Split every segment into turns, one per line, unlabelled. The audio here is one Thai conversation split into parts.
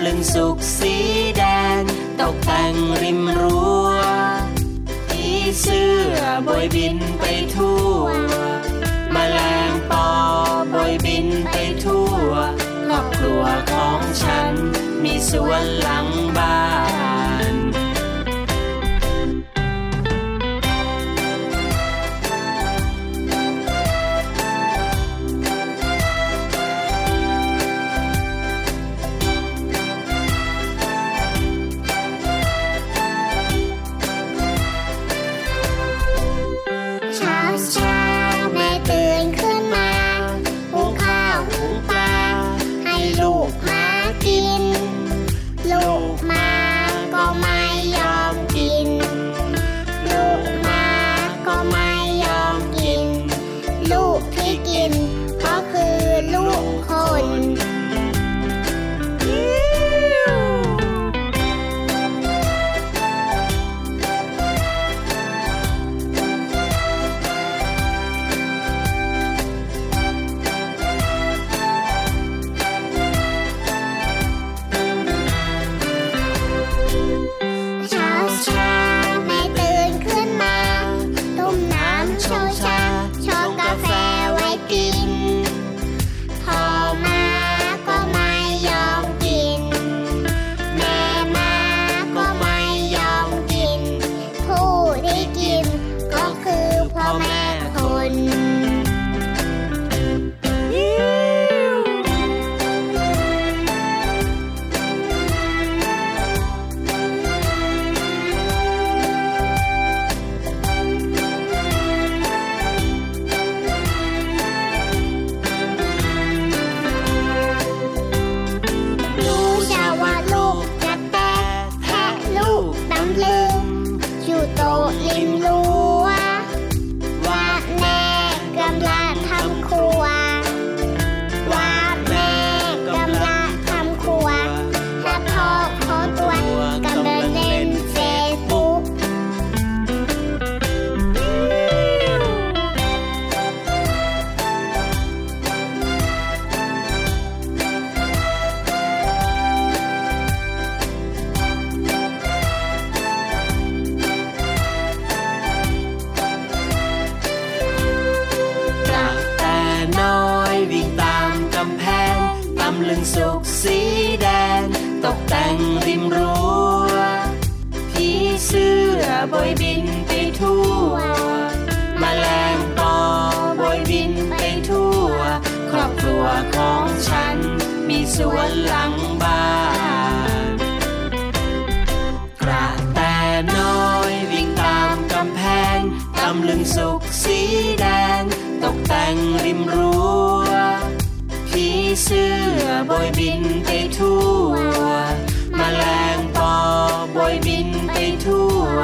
ำ
ลึงสุกสีแดงตกแต่งริมรั้วผีเสื้อบอยบินไปทั่วมแมลงปอบอยบินไปทั่วครอบครัวของฉันมีสวนหลังบ้าน
บ
อยบินไปทั่วมแมลงปอบอยบินไปทั่ว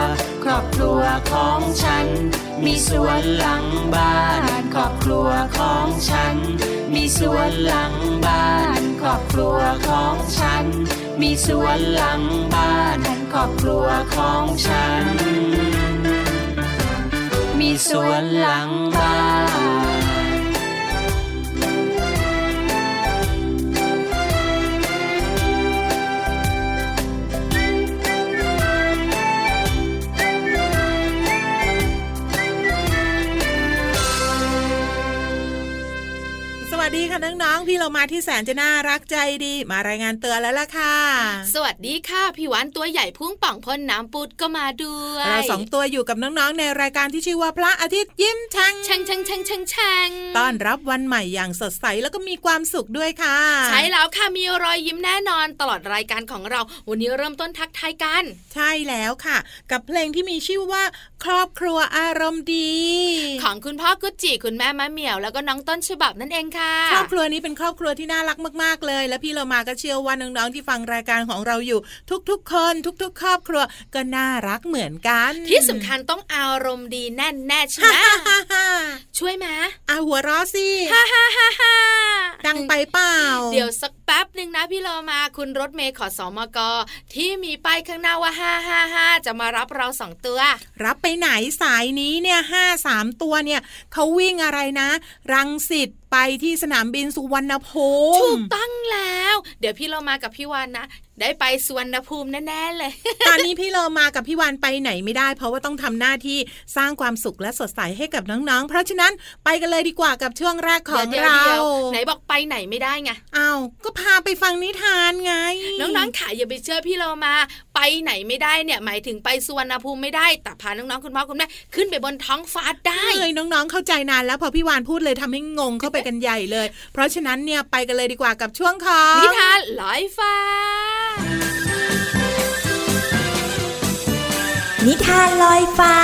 ครอบครัวของฉัน มีสวนหลังบ้าน ครอบครัวของฉัน มีสวนหลังบ้าน ครอบครัวของฉัน มีสวนหลังบ้าน ครอบครัวของฉัน มีสวนหลังบ้าน วัส
ดีค่ะน้องๆ พี่เรามาที่แสนจะน่ารักใจดี มารายงานเตือนแล้วล่ะค่ะ
สวัสดีค่ะ พี่วันตัวใหญ่พุ่งป่องพ่นน้ำปุดก็มาด้วย
เราสองตัวอยู่กับน้องๆ ในรายการที่ชื่อว่าพระอาทิตย์ยิ้มช่าง
ชังชังชังชังชัง
ต้อนรับวันใหม่อย่างสดใสแล้วก็มีความสุขด้วยค่ะ
ใช่แล้วค่ะมีรอยยิ้มแน่นอนตลอดรายการของเรา วันนี้เริ่มต้นทักทายกัน
ใช่แล้วค่ะ กับเพลงที่มีชื่อว่า ครอบครัวอารมณ์ดี
ของคุณพ่อกุจิคุณแม่มะเหมียวแล้วก็น้องต้นฉบับนั่นเองค่ะ
ครอบครัวนี้เป็นครอบรอบครัวที่น่ารักมากๆเลย และพี่เรามาก็เชื่อว่าน้องๆที่ฟังรายการของเราอยู่ ทุกๆ คนทุก ๆ ครอบครัวก็น่ารักเหมือนกัน
ที่สำคัญต้องอารมณ์ดีแน่แน่ๆใช่ไหมช่วยไหม
อาหัวเราะสิ
ฮ่าฮ่าฮ่าฮ่า
ดังไปเปล่า
เดี๋ยวสักแป๊บหนึ่งนะพี่เรามาคุณรถเมย์ขอสอมกที่มีป้ายข้างหน้าว่าห้าห้าห้าจะมารับเราสองตัว
รับไปไหนสายนี้เนี่ยห้าสามตัวเนี่ยเขาวิ่งอะไรนะ รังสิตไปที่สนามบินสุวรรณภูมิ
ถูกต้องแล้ว เดี๋ยวพี่เรามากับพี่วานนะ ได้ไปสวนภูมิแน่ๆเลย
ตอนนี้พี่เรามากับพี่วานไปไหนไม่ได้ เพราะว่าต้องทำหน้าที่สร้างความสุขและสดใสให้กับน้องๆ เพราะฉะนั้นไปกันเลยดีกว่ากับช่วงแรกของ
ดี๋ยว
เรา
ดี๋ยวไหนบอกไปไหนไม่ได้ไง
อ้าวก็พาไปฟังนิทานไง
น้องๆขาอย่าไปเชื่อพี่เรามา ไปไหนไม่ได้เนี่ย หมายถึงไปสวนภูมิไม่ได้แต่พาน้องๆคุณพ่อคุณแม่ขึ้นไปบนท้องฟ้าได้
เลยน้องๆเข้าใจนานแล้วพอพี่วานพูดเลยทำให้งงเข้าไปกันใหญ่เลย เพราะฉะนั้นเนี่ยไปกันเลยดีกว่ากับช่วงของ
นิทานลอยฟ้า
นิทานลอยฟ้า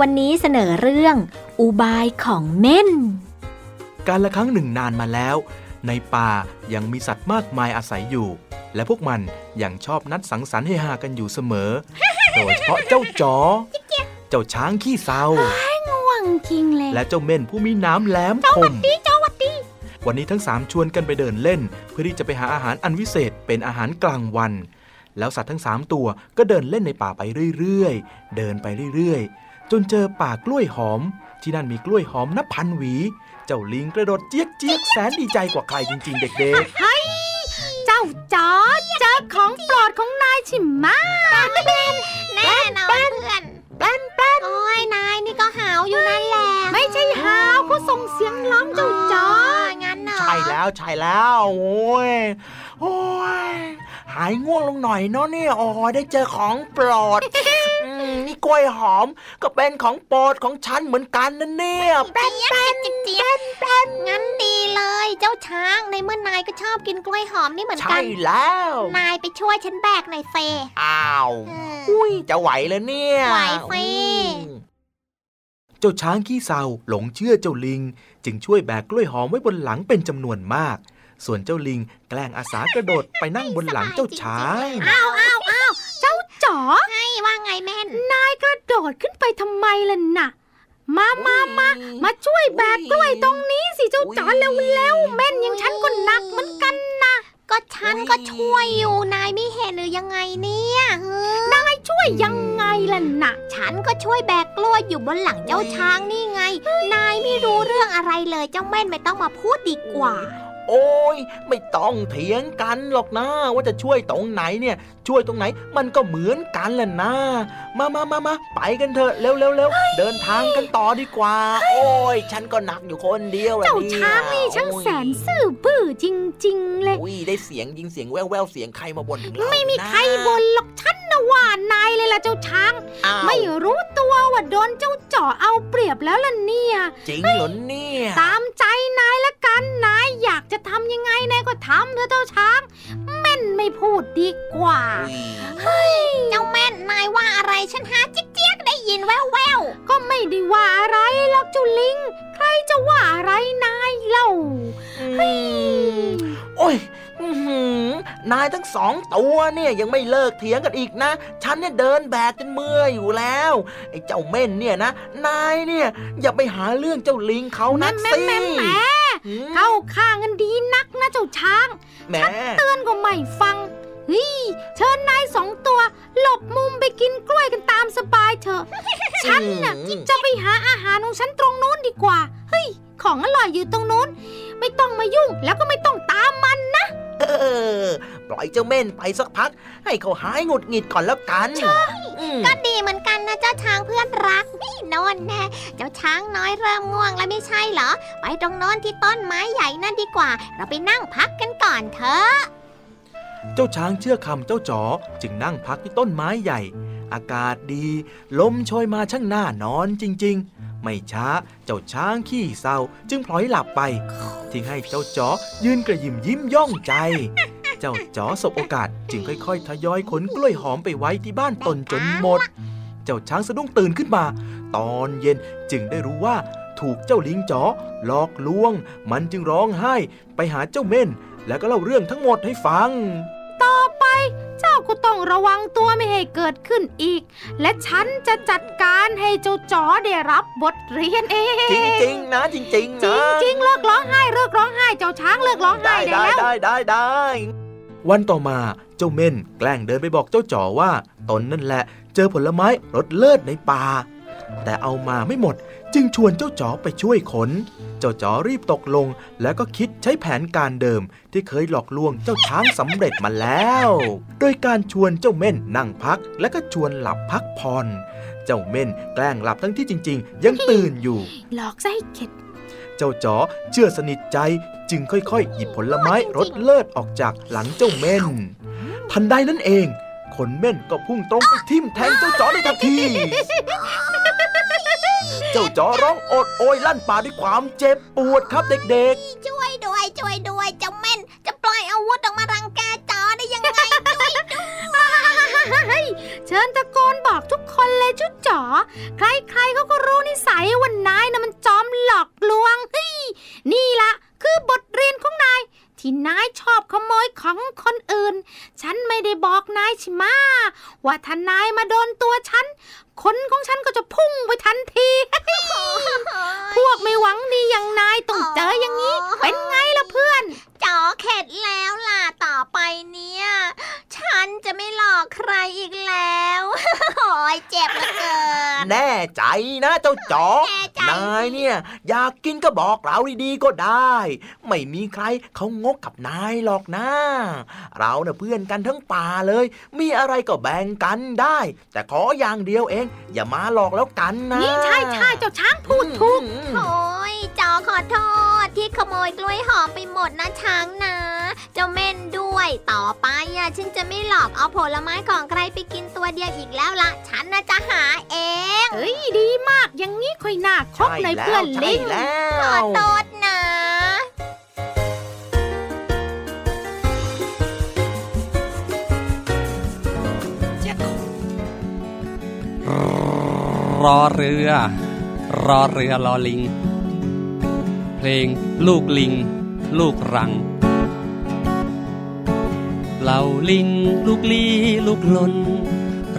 วันนี้เสนอเรื่อง อุบายของเม่น
การละครั้งหนึ่งนานมาแล้ว ในป่ายังมีสัตว์มากมายอาศัยอยู่ และพวกมันยังชอบนัดสังสรรค์ให้ฮากันอยู่เสมอ โดยเฉพาะเจ้าจอ เจ้าช้างขี้เศร้า
ง่วงจริงเลย
และเจ้าเม่นผู้มีน้ำแหลมคม วันนี้ทั้งสามชวนกันไปเดินเล่น เพื่อที่จะไปหาอาหารอันวิเศษเป็นอาหารกลางวัน แล้วสัตว์ทั้งสามตัวก็เดินเล่นในป่าไปเรื่อยๆ เดินไปเรื่อยๆ จนเจอป่ากล้วยหอม ที่นั่นมีกล้วยหอมนับพันหวี เจ้าลิงกระโดดเจี๊ยกเจี๊ยกแสนดีใจกว่าใครจริง ๆ เด็ก
เจ้าจอเจอของโปรดของนายชิมมา
แน่นอนเพื่อน แป้นแป้นโอ้ยนายนี่ก็หาวอยู่นั่นแหละ
ไม่ใช่หาวเขาส่งเสียงร้องเจ้าจอ
งั้นเหรอ
ๆใช่แล้วใช่แล้ว โอ้ยโอ้ย หายง่วงลงหน่อยเนาะเนี่ยโอ้ยได้เจอของโปรดอืมนี่กล้วยหอมก็เป็นของโปรดของฉันเหมือนกันนะเนี่ย
แป้นแป้นเจี๊ยบแป้นงั้นดีเลย เจ้าช้างในเมื่อนายก็ชอบกินกล้วยหอมนี่เหมือนกั
ใช่
น
แล้ว
นายไปช่วยฉันแบกหน่อยเฟ
อ้าว
เออ
อุ้ยจะไหวเลยเนี่ย
ไหวสิ
อืมเจ้าช้างขี้เศร้าหลงเชื่อเจ้าลิง จึงช่วยแบกกล้วยหอมไว้บนหลังเป็นจำนวนมาก ส่วนเจ้าลิงแกล้งอาสากระโดดไปนั่งบนหลังเจ้าช้าง
อ้าวอ้าวอ้าว
เจ้าจ๋อ
ให้ว่าไงแม่น
นายกระโดดขึ้นไปทำไมล่ะน่ะ มามามามาช่วยแบกกล้วยตรงนี้สิเจ้าจ๋อเร็วๆแม่นอย่างฉันก็หนักเหมือนกันนะ
ก็ฉันก็ช่วยอยู่นายไม่เห็นหรือยังไงเนี่ยเฮ้อนา
ยช่วยยังไงล่ะน่ะ
ฉันก็ช่วยแบกกล้วยอยู่บนหลังเจ้าช้างนี่ไง นายไม่รู้เรื่องอะไรเลยเจ้าแม่นไม่ต้องมาพูดดีกว่า
โอ้ยไม่ต้องเถียงกันหรอกนะว่าจะช่วยตรงไหนเนี่ย ช่วยตรงไหนมันก็เหมือนกันแหละนะมามามามาไปกันเถอะเร็วเร็วเร็วเดินทางกันต่อดีกว่า โอ้ยฉันก็หนักอยู่คนเดียวอะ
เจ้า
เนี่ย
ช้างนี่ช่างแสนซื่อบื้อจริง ๆ เลย
อุ้ยได้เสียงยิงเสียงแววแววๆเสียงใครมาบ่นถึงเรา
ไม่มี
นะ
ใครบ่นหรอกฉันนะว่านายเลยล่ะเจ้าช้าง
อ้าว
ไม่รู้ตัวว่าโดนเจ้าจ่อเอาเปรียบแล้วล่ะเนี่ย
จริงเหรอเนี่ย
ตามใจนายละกันนายอยากจะทำยังไงนายก็ทำเถอะเจ้าช้าง แม่นไม่พูดดีกว่า
อุ้ย
เจ้าแม่นนายว่าอะไรฉันหาจิ๊กเจี๊ยกได้ยินแววแวว
ก็ไม่ได้ว่าอะไรหรอกเจ้าลิง ใครจะว่าอะไรนายเล่า
โอ้ยอื้อหือนายทั้งสองตัวเนี่ยยังไม่เลิกเถียงกันอีกนะ ฉันเนี่ยเดินแบกจนเมื่อยอยู่แล้ว ไอ้เจ้าเม่นเนี่ยนะ นายเนี่ยอย่าไปหาเรื่องเจ้าลิงเขานัก
แม่
สิ
แม่แม่
หืม
เข้าข้างกันดีนักนะเจ้าช้าง
แหม
เตือนก็ไม่ฟังเฮ้ยเชิญนายสองตัว หลบมุมไปกินกล้วยกันตามสบายเถอะ ฉันน่ะ
อืม
จะไปหาอาหารของฉันตรงนู้นดีกว่า เฮ้ย ของอร่อยอยู่ตรงนู้น ไม่ต้องมายุ่งแล้วก็ไม่ต้องตามมันนะ
เออ ปล่อยเจ้าเม่นไปสักพัก ให้เขาหายหงุดหงิดก่อนแล้วกันอืม
ๆก็ดีเหมือนกันนะเจ้าช้างเพื่อนรักนี่โนนแน่เจ้าช้างน้อยเริ่มง่วงแล้วไม่ใช่เหรอ ไปตรงโน้นที่ต้นไม้ใหญ่นั่นดีกว่า เราไปนั่งพักกันก่อนเถอะ
เจ้าช้างเชื่อคำเจ้าจ๋อจึงนั่งพักที่ต้นไม้ใหญ่ อากาศดี ลมโชยมาช่างน่านอนจริง ๆ ไม่ช้าเจ้าช้างขี้เศร้าจึงพลอยหลับไป ทิ้งให้เจ้าจ๋อยืนกระยิมยิ้มย่องใจ เจ้าจ๋อสบโอกาสจึงค่อยๆ ทยอยขนกล้วยหอมไปไว้ที่บ้านตนจนหมด เจ้าช้างสะดุ้งตื่นขึ้นมา ตอนเย็นจึงได้รู้ว่าถูกเจ้าลิงจ๋อหลอกลวง มันจึงร้องไห้ไปหาเจ้าเม่น แล้วก็เล่าเรื่องทั้งหมดให้ฟัง
ก็ต้องระวังตัวไม่ให้เกิดขึ้นอีก และฉันจะจัดการให้เจ้าจ๋อได้รับบทเรียนเอง
จริงๆนะจริงๆ
จริ
นะ
งจริงๆเลิกร้องไห้เลิกร้องไห้เจ้าช้างเลิกร้องไห้
ได้
ได้
ได้
แล้ว
ได้ได้ได้วันต่อมาเจ้าเม่นแกล้งเดินไปบอกเจ้าจ๋อว่า ตนนั่นแหละ เจอผลไม้รสเลิศในป่า แต่เอามาไม่หมดจึงชวนเจ้าจ๋อไปช่วยขน เจ้าจ๋อรีบตกลง แล้วก็คิดใช้แผนการเดิมที่เคยหลอกลวงเจ้าช้างสำเร็จมาแล้ว โดยการชวนเจ้าเม่นนั่งพัก และก็ชวนหลับพักผ่อน เจ้าเม่นแกล้งหลับทั้งที่จริง ๆ ยังตื่นอยู่
หลอกซะให้เข็ด
เจ้าจ๋อเชื่อสนิทใจจึงค่อยๆ หยิบผลไม้รสเลิศออกจากหลังเจ้าเม่น ทันใดนั้นเองขนเม่นก็พุ่งตรงไปทิ่มแทงเจ้าจ๋อในทันที เจ้าจ๋อร้องโอดโอยลั่นป่าด้วยความเจ็บปวดครับเด็ก
ช่วยด้วยช่วยด้วยเจ้าเม่น จะปล่อยอาวุธออกมารังแกจอได้ยังไงช่วยด้วย
เชิญตะโกนบอกทุกคนเลยชุดจ๋อใครๆเขาก็รู้นิสัยว่านายนะมันจอมหลอกลวงเฮ้ยนี่ละคือบทเรียนของนายที่นายชอบขโมยของคนอื่น ฉันไม่ได้บอกนายใช่ไหมะว่าถ้านายมาโดนตัวฉัน ขนของฉันก็จะพุ่งไปทันที พวกไม่หวังดีอย่างนายต้องเจออย่างนี้ เป็นไงล่ะเพื่อน
จอเข็ดแล้วล่ะต่อไปเนี่ย ฉันจะไม่หลอกใครอีกแล้วโอ้ยเจ็บเหลือเกิน
ๆแน่ใจนะเจ้าจ๋อ
แน่ใจ
นายเนี่ยอยากกินก็บอกเราดีๆก็ได้ ไม่มีใครเขางกกับนายหรอกนะ เราเน่ะเพื่อนกันทั้งป่าเลย มีอะไรก็แบ่งกันได้ แต่ขออย่างเดียวเอง อย่ามาหลอกแล้วกันนะ
นี่ใช่ใช่เจ้าช้างพูดถูก
โอ้ยจอขอโทษที่ขโมยกล้วยหอมไปหมดนะช้างนะ เจ้าเม่นด้วยต่อไปอะฉันจะไม่หลอกเอาผลไม้ของใครไปกินตัวเดียวอีกแล้วละฉันน่ะจะหาเอง
เอ้ยดีมากอย่างนี้ค่อยน่าคบในเพื่อนลิง
ใช่แล้
ขอ
ว
โทษนะ
รอเรือ รอเรือรอลิง เพลงลูกลิง ลูกรัง เหล่าลิง ลูกลีลูกลน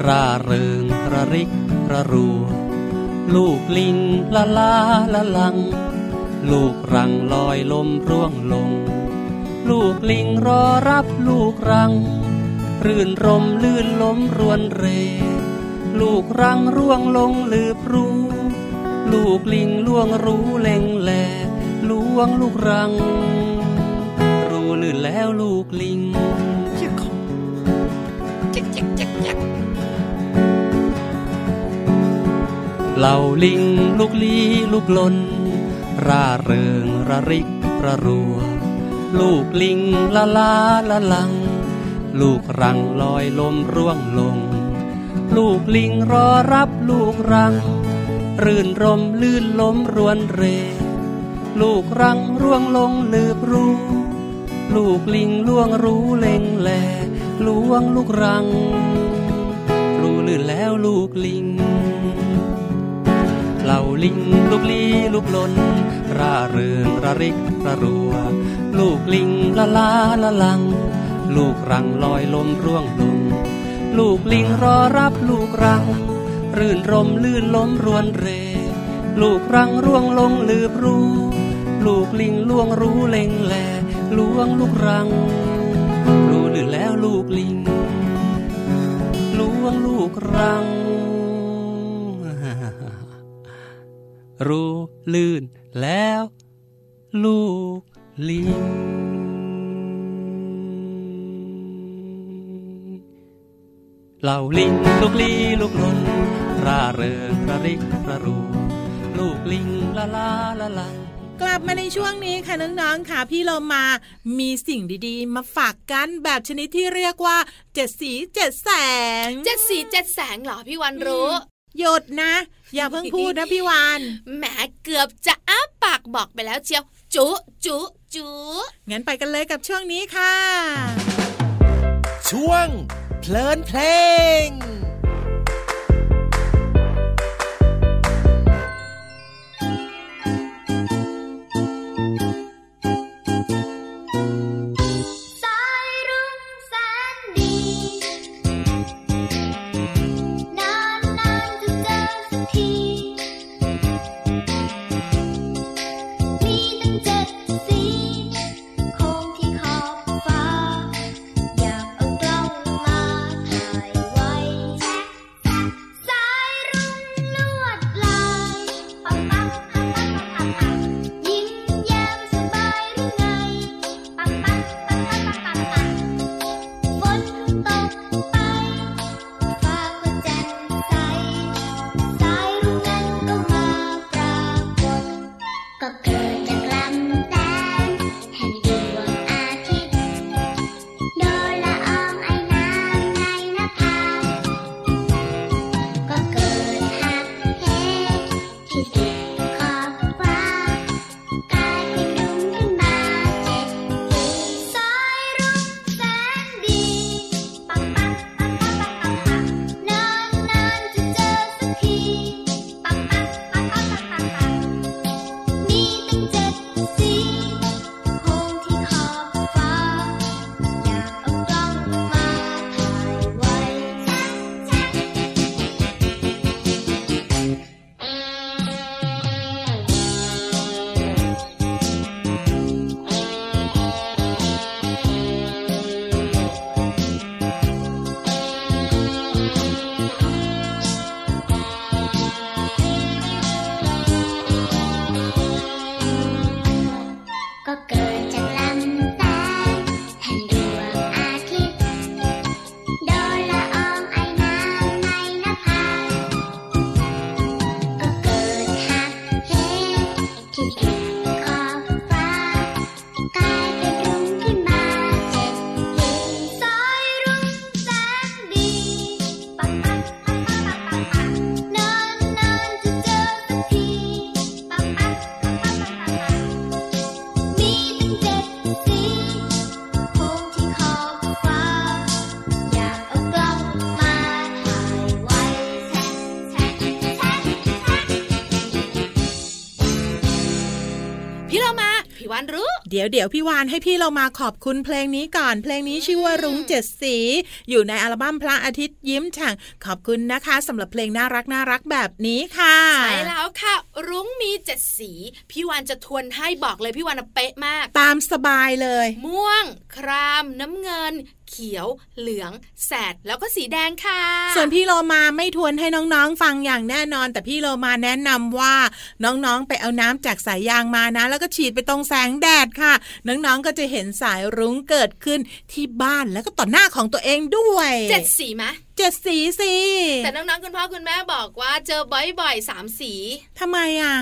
ร่าเริงระริกระรัว ลูกลิงละลาละลัง ลูกรังลอยลมร่วงลง ลูกลิงรอรับลูกรัง รื่นรมลื่นล้มรวนเร ลูกรังร่วงลงลืบรู้ ลูกลิงล่วงรู้เล็งแหลล่วงลูกรัง รู้ลื่นแล้วลูกลิง เหล่าลิงลูกลีลูกลน ร่าเริงระริกระรัว ลูกลิงละลาละลัง ลูกรังลอยลมร่วงลง ลูกลิงรอรับลูกรัง รื่นรมลื่นล้มรวนเร ลูกรังร่วงลงลืบรู้ลูกลิงล่วงรู้เล็งแหลล่วงลูกรัง รู้ลื่นแล้วลูกลิง เหล่าลิงลูกลีลูกลนร่าเริงระริกระรัว ลูกลิงละลาละลัง ลูกรังลอยลมร่วงลงลูกลิงรอรับลูกรัง รื่นรมลื่นล้มรวนเร ลูกรังร่วงลงลืบรู้ ลูกลิงล่วงรู้เล็งแหลล่วงลูกรัง รู้ลื่นแล้วลูกลิงล่วงลูกรัง รู้ลื่นแล้ว ลูกลิงเหล่าลิงลูกลีลูกลนร่าเริงระริกระรูลูกลิงละลาละลัง
กลับมาในช่วงนี้ค่ะน้องๆค่ะ พี่เรามามีสิ่งดีๆ มาฝากกันแบบชนิดที่เรียกว่าเจ็ดสีเจ็ดแสง
เจ็ดสีเจ็ดแสงเหรอพี่วันรู้
หยดนะ อย่าเพิ่งพูดนะพี่วาน
แหมเกือบจะอ้าปากบอกไปแล้วเชียว จุจุจุ
งั้นไปกันเลยกับช่วงนี้ค่ะ
ช่วงเพลินเพลง
ดี๋ยวเดี๋ยวพี่วานให้พี่เรามาขอบคุณเพลงนี้ก่อนเพลงนี้ชื่อว่ารุ้งเจ็ดสี อยู่ในอัลบั้มพระอาทิตย์ยิ้มแฉ่งขอบคุณนะคะสำหรับเพลงน่ารักน่ารักแบบนี้ค่ะ
ใช่แล้วค่ะรุ้งมีเจ็ดสี พี่วันจะทวนให้บอกเลยพี่วันน่ะเป๊ะมาก
ตามสบายเลย
ม่วง คราม น้ำเงิน เขียว เหลือง แสด แล้วก็สีแดงค่ะ
ส่วนพี่โลมาไม่ทวนให้น้องๆฟังอย่างแน่นอน แต่พี่โลมาแนะนำว่าน้องๆ ไปเอาน้ำจากสายยางมานะ แล้วก็ฉีดไปตรงแสงแดดค่ะ น้องๆก็จะเห็นสายรุ้งเกิดขึ้นที่บ้านแล้วก็ต่อหน้าของตัวเองด้วย
เจ็ดสีไหม
เจ็ดสีสิ
แต่น้องๆคุณพ่อคุณแม่บอกว่าเจอบ่อยๆสามสี
ทำไมอะ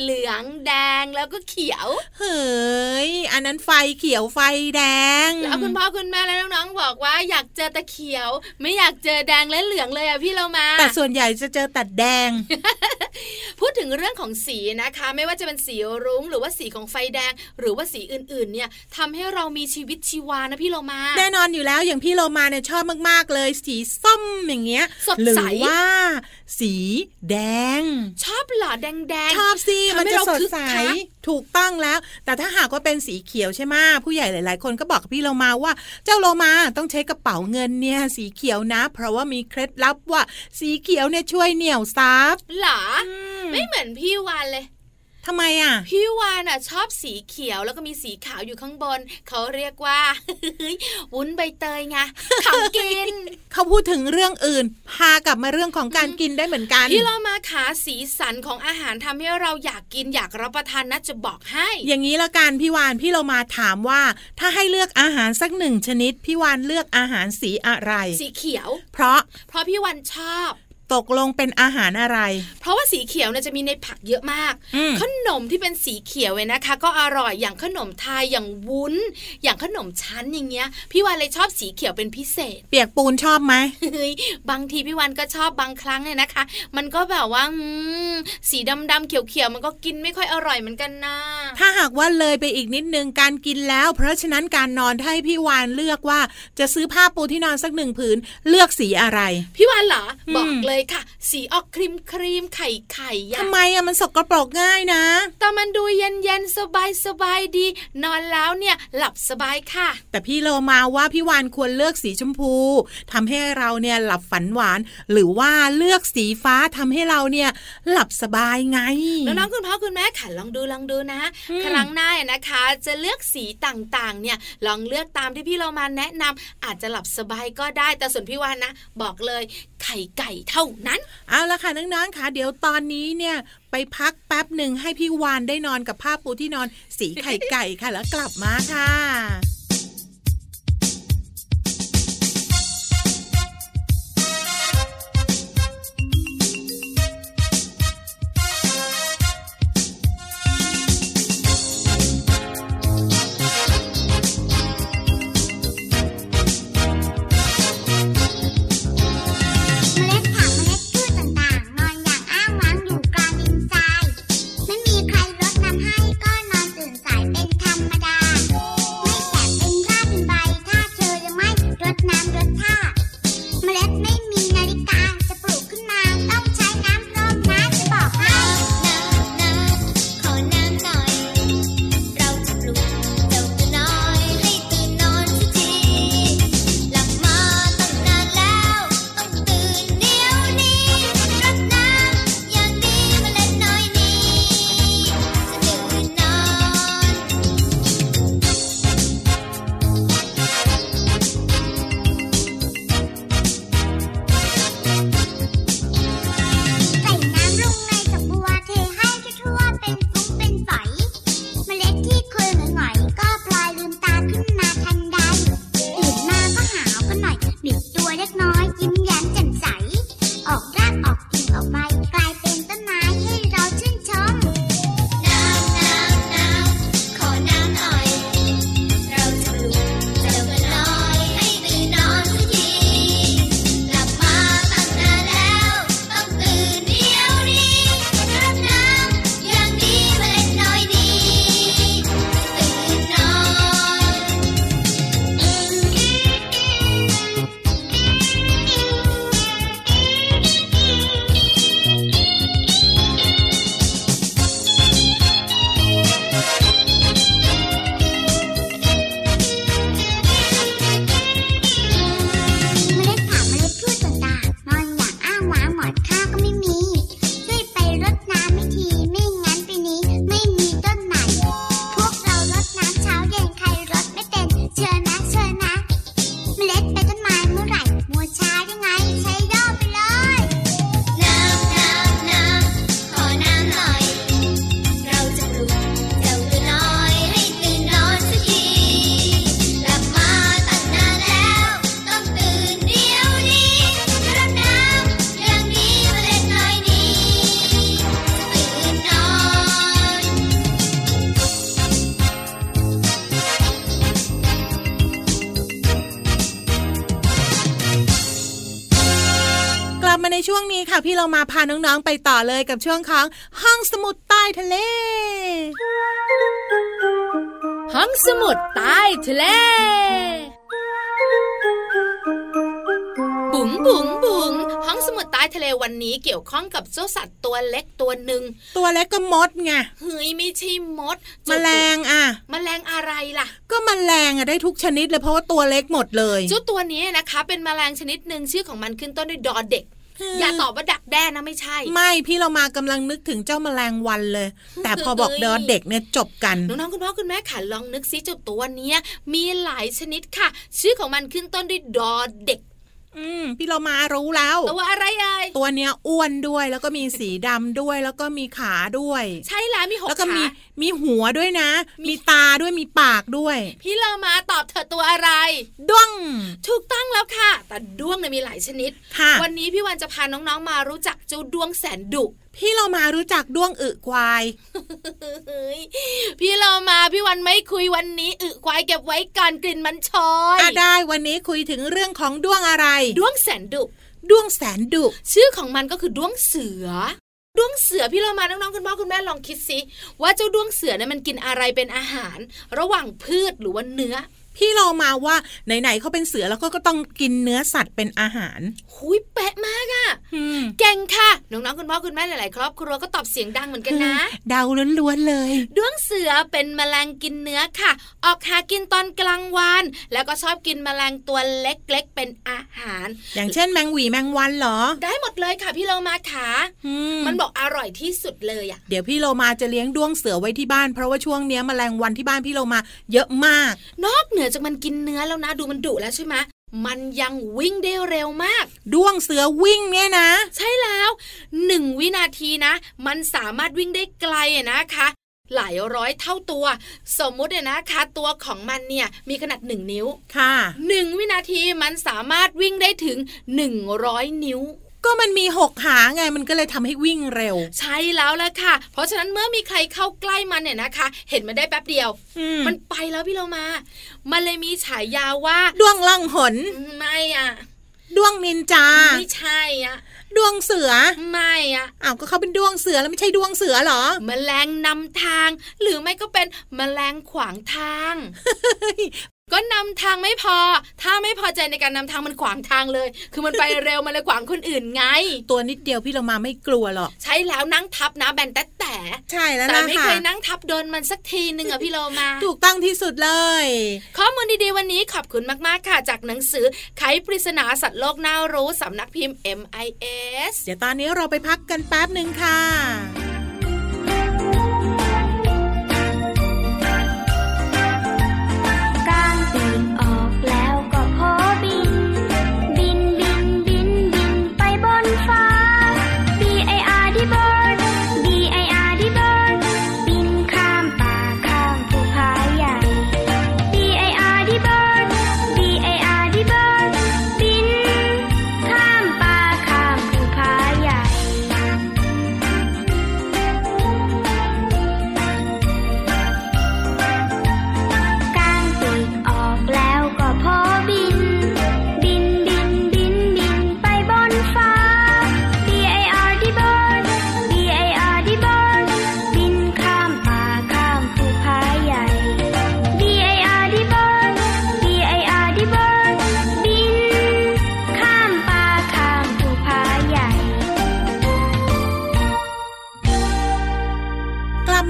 เหลืองแดงแล้วก็เขียว
เฮ้ยอันนั้นไฟเขียวไฟแดง
แล้วคุณพ่อคุณแม่และน้องๆบอกว่าอยากเจอแต่เขียว ไม่อยากเจอแดงและเหลืองเลยอะพี่เรามา
แต่ส่วนใหญ่จะเจอตัดแดง
พูดถึงเรื่องของสีนะคะ ไม่ว่าจะเป็นสีรุ้งหรือว่าสีของไฟแดง หรือว่าสีอื่นๆ เนี่ยทำให้เรามีชีวิตชีวานะพี่เรามา
แน่นอนอยู่แล้วอย่างพี่โลมาเนี่ยชอบมากๆเลยสีส้มอย่างเงี้ย
สด
หรื
ใส
ว่า สีแดง
ชอบเหรอแดงๆ
ชอบสิ
ทำ
มัน
ให้
จะ
เรา
สด
คึก
ใส
คัก
ถูกต้องแล้ว แต่ถ้าหากว่าเป็นสีเขียวใช่ไหมผู้ใหญ่หลาย ๆ คนก็บอกกับพี่โลมาว่า เจ้าโลมาต้องใช้กระเป๋าเงินเนี่ย สีเขียวนะ เพราะว่ามีเคล็ดลับว่า สีเขียวเนี่ยช่วยเหนี่ยวซับ
เหรออไม่เหมือนพี่วานเลย
ทำไมอะ
พี่วานอะชอบสีเขียวแล้วก็มีสีขาวอยู่ข้างบน เขาเรียกว่า วุ้นใบเตยไงของกิน
เขาพูดถึงเรื่องอื่น พากลับมาเรื่องของการกินได้เหมือนกัน
พี่เรามาขาสีสันของอาหารทำให้เราอยากกินอยากรับประทานนะจะบอกให้
อย่างนี้ละกันพี่วานพี่เรามาถามว่า ถ้าให้เลือกอาหารสักหนึ่งชนิด พี่วานเลือกอาหารสีอะไร
สีเขียว
เพราะ
เพราะพี่วันชอบ
ตกลงเป็นอาหารอะไร
เพราะว่าสีเขียวเนี่ยจะมีในผักเยอะมาก
อืม
ขนมที่เป็นสีเขียวเนี่ยนะคะ ก็อร่อยอย่างขนมไทยอย่างวุ้น อย่างขนมชั้นอย่างเงี้ย พี่วันเลยชอบสีเขียวเป็นพิเศษ
เปียกปูนชอบไหม
เฮ้ยบางทีพี่วันก็ชอบบางครั้งเนี่ยนะคะ มันก็แบบว่าอืมสีดำๆเขียวๆมันก็กินไม่ค่อยอร่อยเหมือนกันนะ
ถ้าหากว่าเลยไปอีกนิดนึงการกินแล้ว เพราะฉะนั้นการนอนถ้าให้พี่วานเลือกว่า จะซื้อผ้าปูที่นอนสักหนึ่งผืนเลือกสีอะไร
พี่วันเหรอ
อืม
บอกเลยค่ะ สีออกครีมครีมไข่ไข่ๆอะ
ทำไมอะมันสกปรกง่ายนะ
แต่มันดูเย็นเย็นๆสบายสบายๆดี นอนแล้วเนี่ยหลับสบายค่ะ
แต่พี่โลมาว่าพี่วานควรเลือกสีชมพูทำให้เราเนี่ยหลับฝันหวาน หรือว่าเลือกสีฟ้าทำให้เราเนี่ยหลับสบายไง
น้องๆคุณพ่อคุณแม่ค่ะลองดูลองดูนะ
อืม
ครั้งหน้านะคะ จะเลือกสีต่างๆ เนี่ยลองเลือกตามที่พี่เรามาแนะนำอาจจะหลับสบายก็ได้แต่ส่วนพี่วานนะ บอกเลยไข่ไก่เท่านั้น
เอาละค่ะน้องๆค่ะ เดี๋ยวตอนนี้เนี่ยไปพักแป๊บหนึ่งให้พี่วานได้นอนกับผ้าปูที่นอนสีไข่ไก่ค่ะแล้วกลับมาค่ะ
เรามา
พาน้องๆไปต่อเลยกับช่วงของห้องสมุดใต้ทะเล
ห้องสมุดใต้ทะเล บุ๋งบุ๋งบุ๋งห้องสมุดใต้ทะเลวันนี้เกี่ยวข้องกับเจ้าสัตว์ตัวเล็กตัวหนึ่ง
ตัวเล็กก็มดไง
เฮ้ยไม่ใช่มด
แมลงอะ
แมลงอะไรล่ะ
ก็แมลงอะได้ทุกชนิดเลยเพราะว่าตัวเล็กหมดเลย
เจ้าตัวนี้นะคะ เป็นแมลงชนิดหนึ่งชื่อของมันขึ้นต้นด้วยดอเด็ก อย่าตอบว่าดักแด้นะไม่ใช่
ไม่พี่เรามากำลังนึกถึงเจ้าแมลงวันเลย แต่พอบอกเดอเด็กเนี่ยจบกัน
น้องๆคุณพ่อคุณแม่ค่ะลองนึกซิเจ้าตัวเนี้ยมีหลายชนิดค่ะ ชื่อของมันขึ้นต้นด้วยดอเด็ก
อืมพี่เรามารู้แล้ว
ตัวอะไรเอ่ย
ตัวเนี้ยอ้วนด้วยแล้วก็มีสีดำด้วยแล้วก็มีขาด้วย
ใช่แล้วมีหก
แล้วก็
ขา
มีมีหัวด้วยนะ มีตาด้วยมีปากด้วย
พี่เรามาตอบเธอตัวอะไร
ด้วง
ถูกต้องแล้วค่ะ แต่ด้วงเนี่ยมีหลายชนิด
ค่ะ
วันนี้พี่วันจะพาน้องๆมารู้จักเจ้าด้วงแสนดุ
พี่เรามารู้จักด้วงอึควาย
เฮ้ยพี่เรามาพี่วันไม่คุยวันนี้อึควายเก็บไว้ก่อนกลิ่นมันชอย
อะได้วันนี้คุยถึงเรื่องของด้วงอะไร
ด้วงแสนดุ
ด้วงแสนดุ
ชื่อของมันก็คือด้วงเสือด้วงเสือพี่เรามาน้องๆคุณพ่อคุณแม่ลองคิดสิว่าเจ้าด้วงเสือเนี่ยมันกินอะไรเป็นอาหาร ระหว่างพืชหรือว่าเนื้อ
พี่เรามาว่าไหนๆเขาเป็นเสือแล้วก็ก็ต้องกินเนื้อสัตว์เป็นอาหาร
หุยแปะมากอะ
อืม
เก่งค่ะ น้องๆคุณพ่อคุณแม่หลายๆ ครอบครัวก็ตอบเสียงดังเหมือนกันนะ
เดาล้วนๆเลย
ด้วงเสือเป็นแมลงกินเนื้อค่ะ ออกหากินตอนกลางวัน แล้วก็ชอบกินแมลงตัวเล็กๆเป็นอาหาร
อย่างเช่นแมงหวีแมงวันเหรอ
ได้หมดเลยค่ะพี่เรามาขา
อื
มันบอกอร่อยที่สุดเลยอะ
เดี๋ยวพี่โลมาจะเลี้ยงด้วงเสือไว้ที่บ้าน เพราะว่าช่วงเนี้ยแมลงวันที่บ้านพี่โลมาเยอะมาก
นอกเหนือจากมันกินเนื้อแล้วนะดูมันดุแล้วใช่ไหมมันยังวิ่งได้เร็วมาก
ด้วงเสือวิ่งเนี่ยนะ
ใช่แล้วหนึ่งวินาทีนะ มันสามารถวิ่งได้ไกลอะนะคะ หลายร้อยเท่าตัว สมมุติเนี่ยนะคะ ตัวของมันเนี่ยมีขนาดหนึ่งนิ้ว
ค่ะ
หนึ่งวินาทีมันสามารถวิ่งได้ถึงหนึ่งร้อยนิ้ว
ก็มันมีหกหาไงมันก็เลยทำให้วิ่งเร็ว
ใช่แล้วละค่ะ เพราะฉะนั้นเมื่อมีใครเข้าใกล้มันเนี่ยนะคะ เห็นมันได้แป๊บเดียว
อืม
มันไปแล้วพี่เรามา มันเลยมีฉายาว่า
ด้วงล่องหน
ไม่อะ
ด้วงนินจา
ไม่ใช่อะ
ด้วงเสือ
ไม่อะ
อ้าวก็เขาเป็นด้วงเสือแล้วไม่ใช่ด้วงเสือเหรอ
แมลงนำทาง หรือไม่ก็เป็นแมลงขวางทาง ก็นำทางไม่พอ ถ้าไม่พอใจในการนำทางมันขวางทางเลย คือมันไปเร็วมันเลยขวางคนอื่นไง
ตัวนิดเดียวพี่เรามาไม่กลัวหรอก
ใช่แล้วนั่งทับนะแบนแต่แต่
ใช่แล้ว
แต่
นะ
ไม่
ค่ะ
เคยนั่งทับโดนมันสักทีหนึ่งอะพี่โลมา
ถูกต้องที่สุดเลย
ข้อมูลดีๆวันนี้ขอบคุณมากๆค่ะ จากหนังสือไขปริศนาสัตว์โลกน่ารู้สำนักพิมพ์ MIS
เดี๋ยวตอนนี้เราไปพักกันแป๊บหนึ่งค่ะ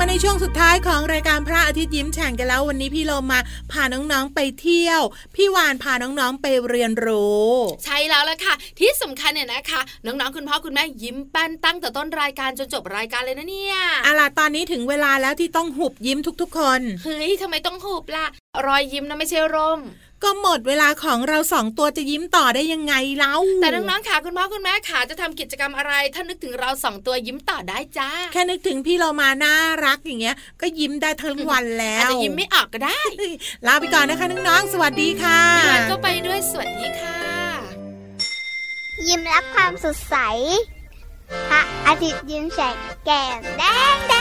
มาในช่วงสุดท้ายของรายการพระอาทิตย์ยิ้มแฉ่งกันแล้ววันนี้พี่โลมาพาน้องๆไปเที่ยว พี่วานพาน้องๆไปเรียนรู้
ใช่แล้วล่ะค่ะ ที่สำคัญเนี่ยนะคะ น้องๆคุณพ่อคุณแม่ยิ้มแป้นตั้งแต่ต้นรายการจนจบรายการเลยนะเนี่ย
เอาล่ะตอนนี้ถึงเวลาแล้วที่ต้องหุบยิ้มทุกๆคน
เฮ้ยทำไมต้องหูบล่ะรอยยิ้มนะไม่ใช่ร่ม
ก็หมดเวลาของเราสองตัวจะยิ้มต่อได้ยังไงเล่า
แต่น้องๆค่ะคุณพ่อคุณแม่ค่ะจะทำกิจกรรมอะไร ถ้านึกถึงเราสองตัวยิ้มต่อได้จ้า
แค่นึกถึงพี่เรามาน่ารักอย่างเงี้ย ก็ยิ้มได้ทั้งวันแล้
อาจ
ว
จะยิ้มไม่ออกก็ได้
ลาไปก่อนนะคะน้องๆสวัสดีค่ะ
พี่วันก็ไปด้วยสวัสดีค่ะ
ยิ้มรับความสดใสพระอาทิตย์ยิ้มแฉกแก้มแดงแด